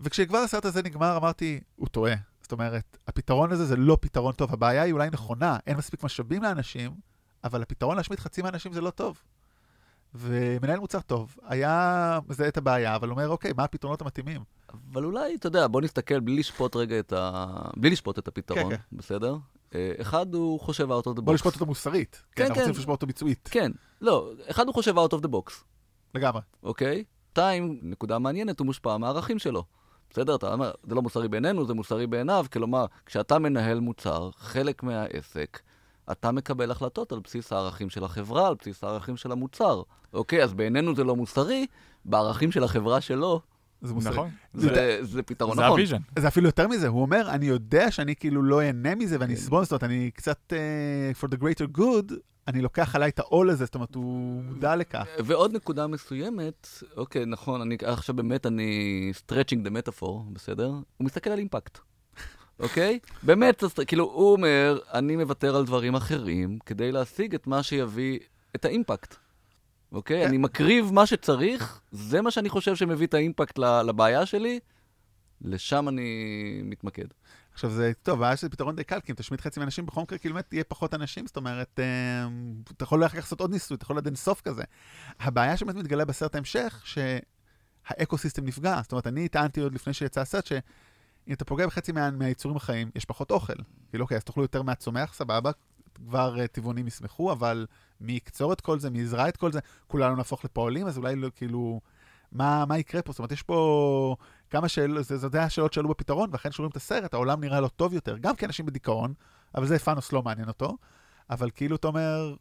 וכשכבר הסרט הזה נגמר, אמרתי, הוא טועה. זאת אומרת, הפתרון הזה זה לא פתרון טוב, הבעיה היא אולי נכונה, אין מספיק משאבים לאנשים, אבל הפתרון להשמיד חצי מהאנשים זה לא טוב. ומנהל מוצר טוב, היה מזהה את הבעיה, אבל אומר, אוקיי, מה הפתרונות המתאימים? אבל אולי, אתה יודע, בוא נסתכל בלי לשפוט רגע את ה... בלי לשפוט את הפתרון, כן, בסדר? אה, אחד, הוא חושב out of the box. בוא נשפוט אותו מוסרית. כן, אנחנו כן. רוצים לשפוט אותו ביצועית, כן, לא, אחד הוא חושב out of the box, לגמרי. אוקיי? שתיים, נקודה מעניינת, הוא מושפע מהערכים שלו. בסדר? אתה אומר, זה לא מוסרי בעינינו, זה מוסרי בעיניו. כלומר, כשאתה מנהל מוצר, חלק מהעסק, אתה מקבל החלטות על בסיס הערכים של החברה, על בסיס הערכים של המוצר. אוקיי, אז בעינינו זה לא מוסרי, בערכים של החברה שלו, זה מוסרי. נכון. זה, זה- זה פתרון זה נכון. ה vision. זה אפילו יותר מזה, הוא אומר, אני יודע שאני כאילו לא אהנה מזה ואני אסבול, זאת אומרת, אני קצת, uh, for the greater good, אני לוקח עליי את העול הזה, זאת אומרת, הוא מודע לכך. ועוד נקודה מסוימת, אוקיי, נכון, אני עכשיו באמת, אני stretching the metaphor, בסדר? הוא מסתכל על impact, אוקיי? באמת, כאילו, הוא אומר, אני מוותר על דברים אחרים כדי להשיג את מה שיביא את האימפקט. אוקיי? כן. אני מקריב מה שצריך, זה מה שאני חושב שמביא את האימפקט לבעיה שלי, לשם אני מתמקד. עכשיו זה, טוב, הבעיה שזה פתרון די קל, כי אם תשמיד חצי מהאנשים, בכל מקרה, כאילו באמת יהיה פחות אנשים, זאת אומרת, אה, אתה יכול כך לעשות עוד ניסוי, אתה יכול עד אין סוף כזה. הבעיה שבאמת מתגלה בסרט ההמשך, שהאקו-סיסטם נפגע. זאת אומרת, אני טענתי עוד לפני שיצא הסרט, שאם אתה פוגע בחצי מה, מהיצורים החיים, יש פחות אוכל. כאילו, אוקיי, אז תאכלו יותר מהצומח, סבבה, כבר uh, טבעונים ישמחו, אבל מי יקצור את כל זה, מי יזרע את כל זה, כולנו נהפוך לפועלים, אז אולי לא, כאילו, מה, מה יקרה פה? זאת אומרת, יש פה כמה שאלות, זה, זה, זה השאלות שעלו בפתרון, ואכן שרואים את הסרט, העולם נראה לו טוב יותר, גם כאנשים בדיכאון, אבל זה פאנוס לא מעניין אותו, אבל כאילו, אתה אומר,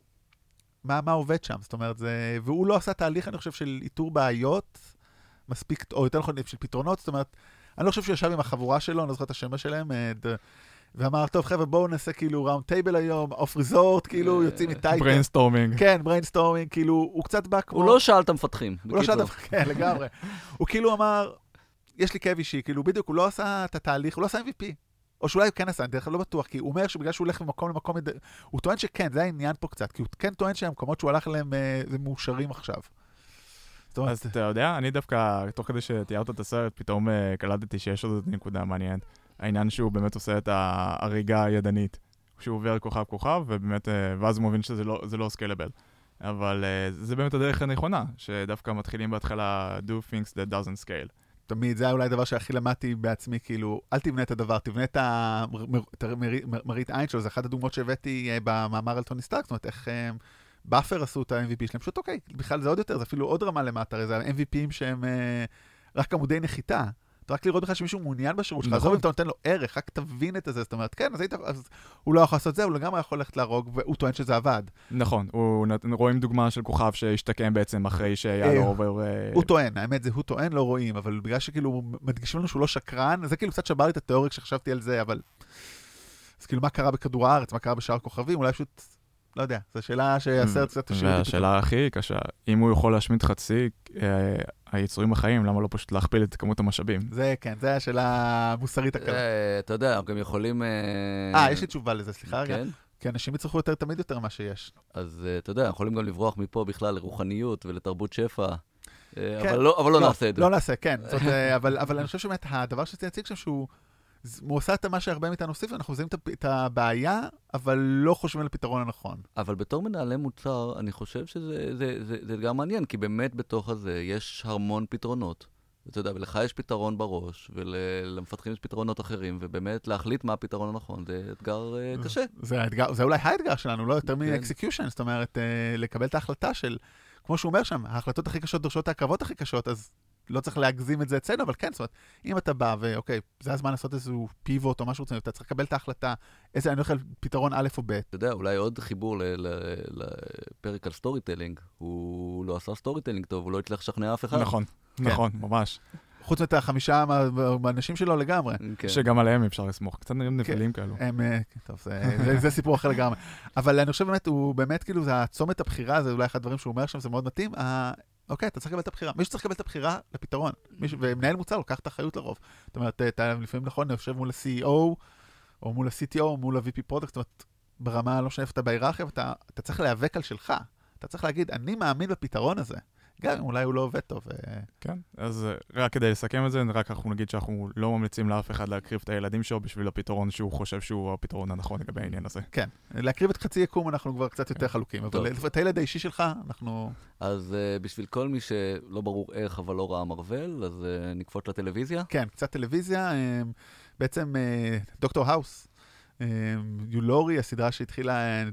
מה, מה עובד שם? זאת אומרת, זה... והוא לא עשה תהליך, אני חושב, של איתור בעיות, מספיק, או יותר נכון, של פתרונות, זאת אומרת, אני לא חושב שהוא ישב עם החבורה שלו, אני לא זוכר את השם שלהם, אה, ד- ואמר, טוב, חבר'ה, בואו נעשה כאילו round table היום, off resort, כאילו, אה, יוצאים מטייטן. brainstorming. כן, brainstorming, כאילו, הוא קצת בא כמו... הוא לא שאל את המפתחים. הוא לא שאל. את כן, לגמרי. הוא כאילו אמר, יש לי כאב אישי, כאילו, בדיוק, הוא לא עשה את התהליך, הוא לא עשה MVP. או שאולי הוא כן עשה, אני דרך כלל לא בטוח, כי הוא אומר שבגלל שהוא הולך ממקום למקום, הוא טוען שכן, זה העניין פה קצת, כי הוא כן טוען שהמקומות שהוא הלך אליהם אה, זה מאושרים עכשיו. זאת אז אתה יודע, אני דווקא, תוך כדי שתיארת את הסרט, פתאום אה, קלטתי שיש עוד נקודה מעניינת. העניין שהוא באמת עושה את ההריגה הידנית. שהוא עובר כוכב כוכב, ובאמת, אה, ואז הוא מבין שזה לא, זה לא סקיילבל. אבל זה באמת הדרך הנכונה, שדווקא מתחילים בהתחלה do things that doesn't scale. תמיד, זה היה אולי הדבר שהכי למדתי בעצמי, כאילו, אל תבנה את הדבר, תבנה את המר- את המראית מראית עין שלו, זה אחת הדוגמאות שהבאתי אה, במאמר על טוני סטארק, זאת אומרת, איך אה, Buffer עשו את ה-MVP שלהם, פשוט אוקיי, בכלל זה עוד יותר, זה אפילו עוד רמה למטה, זה ה-MVPים שהם אה, רק עמודי נחיתה. רק לראות בכלל שמישהו מעוניין בשירות שלך, נכון. עזוב אם אתה נותן לו ערך, רק תבין את זה, זאת אומרת, כן, אז, היית, אז הוא לא יכול לעשות זה, הוא לגמרי יכול ללכת להרוג, והוא טוען שזה עבד. נכון, הוא רואים דוגמה של כוכב שהשתקם בעצם אחרי שהיה אה, לו עובר... אה, הוא טוען, האמת זה הוא טוען, לא רואים, אבל בגלל שכאילו מדגישים לנו שהוא לא שקרן, זה כאילו קצת שבר לי את התיאוריה כשחשבתי על זה, אבל... אז כאילו מה קרה בכדור הארץ, מה קרה בשאר כוכבים, אולי פשוט, לא יודע, זו שאלה שהסרט קצת השאיר אותי. והשאלה הכי קשה, אם הוא יכול להשמיד חצי אה, היצורים החיים, למה לא פשוט להכפיל את כמות המשאבים? זה כן, זו השאלה המוסרית הקלה. אה, אתה יודע, אנחנו גם יכולים... אה, יש לי תשובה לזה, סליחה רגע. כן? כי אנשים יצטרכו יותר תמיד יותר ממה שיש. אז אה, אתה יודע, יכולים גם לברוח מפה בכלל לרוחניות ולתרבות שפע, אה, כן. אבל לא אבל לא נעשה את זה. לא נעשה, כן. אה, אבל אבל אני חושב שבאמת, הדבר שרציתי להציג שם שהוא... הוא עושה את מה שהרבה מאיתנו עושים, אנחנו מזהים את הבעיה, אבל לא חושבים על הפתרון הנכון. אבל בתור מנהלי מוצר, אני חושב שזה זה, זה, זה גם מעניין, כי באמת בתוך הזה יש המון פתרונות. אתה יודע, ולך יש פתרון בראש, ולמפתחים יש פתרונות אחרים, ובאמת להחליט מה הפתרון הנכון, זה אתגר אה, קשה. זה, האתגר, זה אולי האתגר שלנו, לא יותר כן. מ-execution, זאת אומרת, אה, לקבל את ההחלטה של, כמו שהוא אומר שם, ההחלטות הכי קשות דורשות את ההקרבות הכי קשות, אז לא צריך להגזים את זה אצלנו, אבל כן, זאת אומרת, אם אתה בא ואוקיי, זה הזמן לעשות איזשהו pivot או משהו, רוצים, אתה צריך לקבל את ההחלטה, איזה, אני הולך על פתרון א' או ב'. אתה יודע, אולי עוד חיבור ל- ל- לפרק על storytelling, הוא לא עשה storytelling טוב, הוא לא הצליח לשכנע אף אחד. נכון, כן. נכון, ממש. חוץ מאת החמישה מה- מהאנשים שלו לגמרי. כן. שגם עליהם אפשר לסמוך, קצת נראים נבלים כאלו. הם, אה, טוב, זה, זה, זה סיפור אחר לגמרי. אבל אני חושב באמת, הוא באמת כאילו, זה הצומת הבחירה, זה אולי אחד הדברים שהוא אומר שם, זה מאוד מתאים. אוקיי, אתה צריך לקבל את הבחירה. מישהו צריך לקבל את הבחירה לפתרון. מישהו, ומנהל מוצר לוקח את האחריות לרוב. זאת אומרת, אתה לפעמים נכון, יושב מול ה-CEO, או מול ה-CTO, או מול ה- VP product, זאת אומרת, ברמה, לא משנה איפה אתה בהיררכיה, אתה צריך להיאבק על שלך. אתה צריך להגיד, אני מאמין בפתרון הזה. גם אם אולי הוא לא עובד טוב. אה, כן, אז אה, רק כדי לסכם את זה, רק אנחנו נגיד שאנחנו לא ממליצים לאף אחד להקריב את הילדים שלו בשביל הפתרון שהוא חושב שהוא הפתרון הנכון לגבי העניין הזה. כן, להקריב את חצי יקום אנחנו כבר קצת יותר חלוקים. אבל את הילד האישי שלך, אנחנו... אז uh, בשביל כל מי שלא ברור איך, אבל לא ראה מרוול, אז נקפוץ לטלוויזיה. כן, קצת טלוויזיה. אה, בעצם אה, דוקטור האוס, אה, יולורי, הסדרה שהתחילה, אה, אה,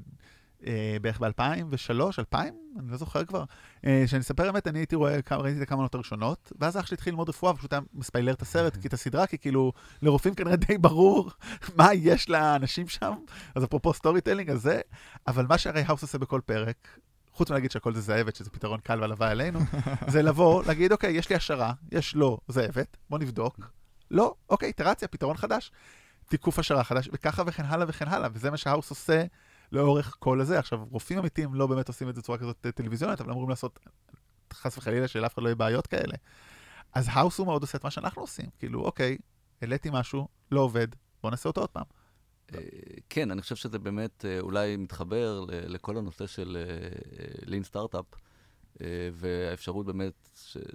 בערך ב-2003, 2000, אני לא זוכר כבר, אה, שאני אספר האמת, אני הייתי רואה, ראיתי את הכמה עונות הראשונות, ואז אח שלי התחיל ללמוד רפואה, ופשוט היה מספיילר את הסרט, כי את הסדרה, כי כאילו, לרופאים כנראה די ברור מה יש לאנשים שם, אז אפרופו storytelling, אז זה, אבל מה שהרי האוס עושה בכל פרק, חוץ מלהגיד שהכל זה זאבת, שזה פתרון קל והלוואי עלינו, זה לבוא, להגיד, אוקיי, יש לי השערה, יש לו זאבת, בוא נבדוק. לא, אוקיי, איטרציה, פתרון חדש. תיקוף השערה חדש, וככה וכן הלאה וכן הלאה, וזה מה שהאוס עושה לאורך כל הזה. עכשיו, רופאים אמיתיים לא באמת עושים את זה בצורה כזאת אה, טלוויזיונית, אבל אמורים לעשות, חס וחלילה, שלאף אחד לא יהיה בעיות כאלה. אז האוס הוא מאוד עושה את מה שאנחנו עושים. כאילו, אוקיי, העליתי משהו, לא עובד, בוא נעשה אותו עוד פעם. אה, כן, אני חושב שזה באמת אה, אולי מתחבר לכל הנושא של lean startup, והאפשרות באמת,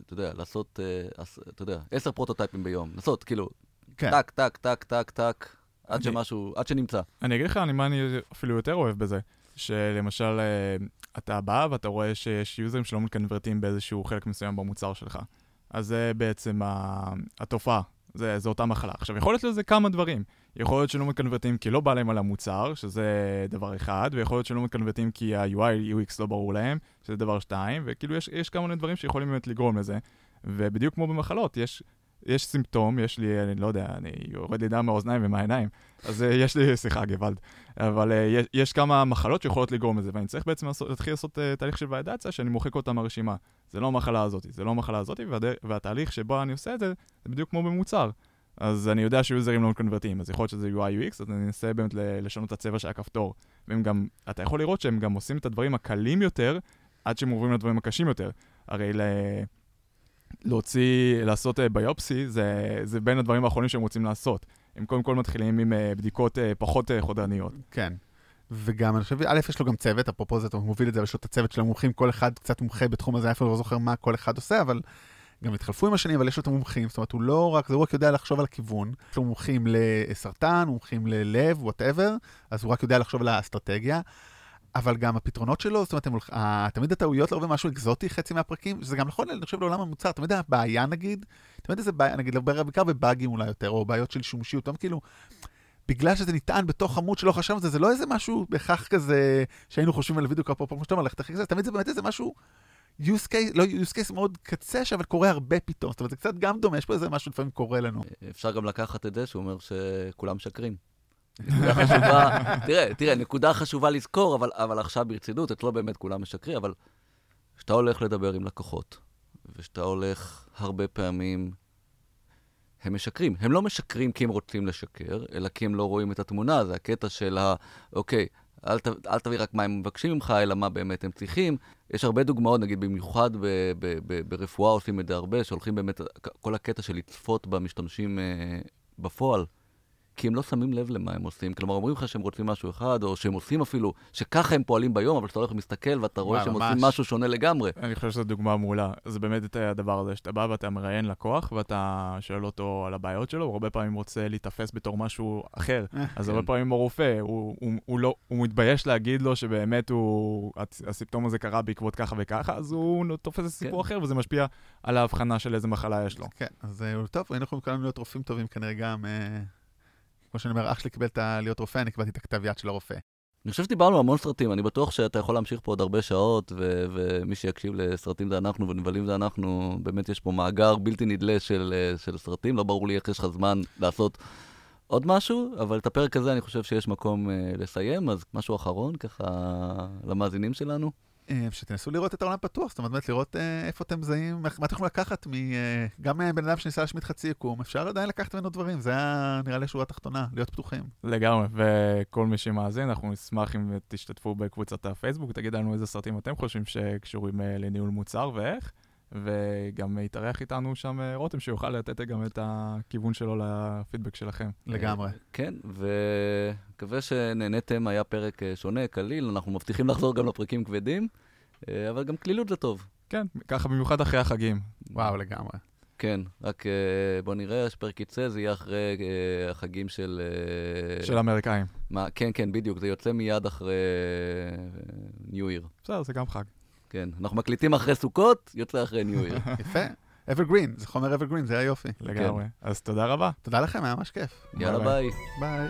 אתה יודע, לעשות, עש- אתה יודע, עשר פרוטוטייפים ביום. לעשות, כאילו, כן. טק, טק, טק, טק, טק, עד שמשהו, עד שנמצא. אני אגיד לך, מה אני אפילו יותר אוהב בזה. שלמשל, אה, אתה בא ואתה רואה שיש יוזרים שלא מקנברטים באיזשהו חלק מסוים במוצר שלך. אז זה בעצם התופעה, זה, זה אותה מחלה. עכשיו, יכול להיות לזה כמה דברים. יכול להיות שלא מקנברטים כי לא בא להם על המוצר, שזה דבר אחד, ויכול להיות שלא מקנברטים כי ה-UI, UX לא ברור להם, שזה דבר שתיים, וכאילו יש, יש כמה דברים שיכולים באמת לגרום לזה. ובדיוק כמו במחלות, יש, יש סימפטום, יש לי, אני לא יודע, אני יורד לי דם מהאוזניים ומהעיניים, אז אה, יש לי, סליחה, גוואלד, אבל אה, יש, יש כמה מחלות שיכולות לגרום לזה, ואני צריך בעצם לעשות, להתחיל לעשות אה, תהליך של ולידציה שאני מוחק אותה מהרשימה. זה לא המחלה הזאת, זה לא המחלה הזאת, והד... והתהליך שבו אני עושה את זה, זה בדיוק כמו במוצר. אז אני יודע שיוזרים לא מקנברטים, אז יכול להיות שזה UI UX, אז אני אנסה באמת לשנות את הצבע של הכפתור. והם גם, אתה יכול לראות שהם גם עושים את הדברים הקלים יותר, עד שהם עוברים לדברים הקשים יותר. הרי ל... להוציא, לעשות אה, ביופסי, זה, זה בין הדברים האחרונים שהם רוצים לעשות. הם קודם כל מתחילים עם אה, בדיקות אה, פחות חודרניות. כן. וגם, אני חושב, א', יש לו גם צוות, אפרופו זה, הוא מוביל את זה, אבל יש לו את הצוות של המומחים, כל אחד קצת מומחה בתחום הזה, אפילו לא זוכר מה כל אחד עושה, אבל גם התחלפו עם השנים, אבל יש לו את המומחים, זאת אומרת, הוא לא רק, זה הוא רק יודע לחשוב על הכיוון. יש לו מומחים לסרטן, מומחים ללב, whatever, אז הוא רק יודע לחשוב על האסטרטגיה. אבל גם הפתרונות שלו, זאת אומרת, הם הולכ... ה- תמיד הטעויות הם משהו אקזוטי, חצי מהפרקים, שזה גם נכון, אני חושב, לעולם המוצר, תמיד הבעיה נגיד, תמיד איזה בעיה, נגיד, בעיקר בבאגים אולי יותר, או בעיות של שימושיות, תמיד כאילו, בגלל שזה נטען בתוך עמוד שלא חשבנו על זה, זה לא איזה משהו בהכרח כזה, שהיינו חושבים על וידאו כמו שאתה אומר, ללכת אחרי זה, תמיד זה באמת איזה משהו, use case, לא use case מאוד קצה, אבל קורה הרבה פתאום, זאת אומרת, זה קצת גם דומה, יש פה איזה משהו לפעמים קורה לנו. אפשר גם לקחת את זה שהוא אומר שכולם משקרים. חשובה, תראה, תראה, נקודה חשובה לזכור, אבל, אבל עכשיו ברצינות, אצלו באמת כולם משקרים, אבל כשאתה הולך לדבר עם לקוחות, וכשאתה הולך הרבה פעמים, הם משקרים. הם לא משקרים כי הם רוצים לשקר, אלא כי הם לא רואים את התמונה. זה הקטע של ה... אוקיי, אל, ת, אל תביא רק מה הם מבקשים ממך, אלא מה באמת הם צריכים. יש הרבה דוגמאות, נגיד במיוחד ב, ב, ב, ברפואה עושים את זה הרבה, שהולכים באמת, כל הקטע של לצפות במשתמשים אה, בפועל. כי הם לא שמים לב למה הם עושים. כלומר, אומרים לך שהם רוצים משהו אחד, או שהם עושים אפילו, שככה הם פועלים ביום, אבל כשאתה הולך ומסתכל ואתה רואה שהם. עושים משהו שונה לגמרי. אני חושב שזו דוגמה מעולה. זה באמת את הדבר הזה, שאתה בא ואתה מראיין לקוח, ואתה שואל אותו על הבעיות שלו, הוא הרבה פעמים רוצה להיתפס בתור משהו אחר. אז כן. הרבה פעמים הוא רופא, הוא, הוא, הוא, לא, הוא מתבייש להגיד לו שבאמת הוא, הס- הסימפטום הזה קרה בעקבות ככה וככה, אז הוא תופס סיפור כן. אחר, וזה משפיע על ההבחנה של איזה מחלה יש לו. כן, אז אה, טוב, היינו יכולים כולנו להיות רופאים טובים כנראה גם, אה, כמו שאני אומר, אח שלי קיבל את ה... להיות רופא, אני קיבלתי את הכתב יד של הרופא. אני חושב שדיברנו המון סרטים, אני בטוח שאתה יכול להמשיך פה עוד הרבה שעות, ו- ומי שיקשיב לסרטים זה אנחנו ונבלים זה אנחנו, באמת יש פה מאגר בלתי נדלה של, אה, של סרטים, לא ברור לי איך יש לך זמן לעשות עוד משהו, אבל את הפרק הזה אני חושב שיש מקום אה, לסיים, אז משהו אחרון ככה למאזינים שלנו. אה, שתנסו לראות את העולם פתוח, זאת אומרת, לראות אה, איפה אתם מזהים, איך- מה אתם יכולים לקחת מ... אה, גם בן אדם שניסה להשמיד חצי יקום, אפשר עדיין לקחת ממנו דברים, זה היה נראה לי השורה התחתונה, להיות פתוחים. לגמרי, וכל מי שמאזין, אנחנו נשמח אם תשתתפו בקבוצת הפייסבוק, תגיד לנו איזה סרטים אתם חושבים שקשורים לניהול מוצר ואיך, וגם יתארח איתנו שם אה, רותם, שיוכל לתת גם את הכיוון שלו לפידבק שלכם. לגמרי. אה, כן, ומקווה שנהניתם, היה פרק אה, שונה, קליל, אנחנו מבטיחים לחזור גם לפרקים כבדים, אבל גם קלילות זה טוב. כן, ככה במיוחד אחרי החגים. וואו, לגמרי. כן, רק בוא נראה, שפרק יצא, זה יהיה אחרי החגים של... של האמריקאים. מה, כן, כן, בדיוק, זה יוצא מיד אחרי ניו ייר. בסדר, זה גם חג. כן, אנחנו מקליטים אחרי סוכות, יוצא אחרי ניו ייר. יפה. evergreen, זה חומר evergreen, זה היופי. לגמרי. אז תודה רבה. תודה לכם, היה ממש כיף. יאללה. ביי. ביי.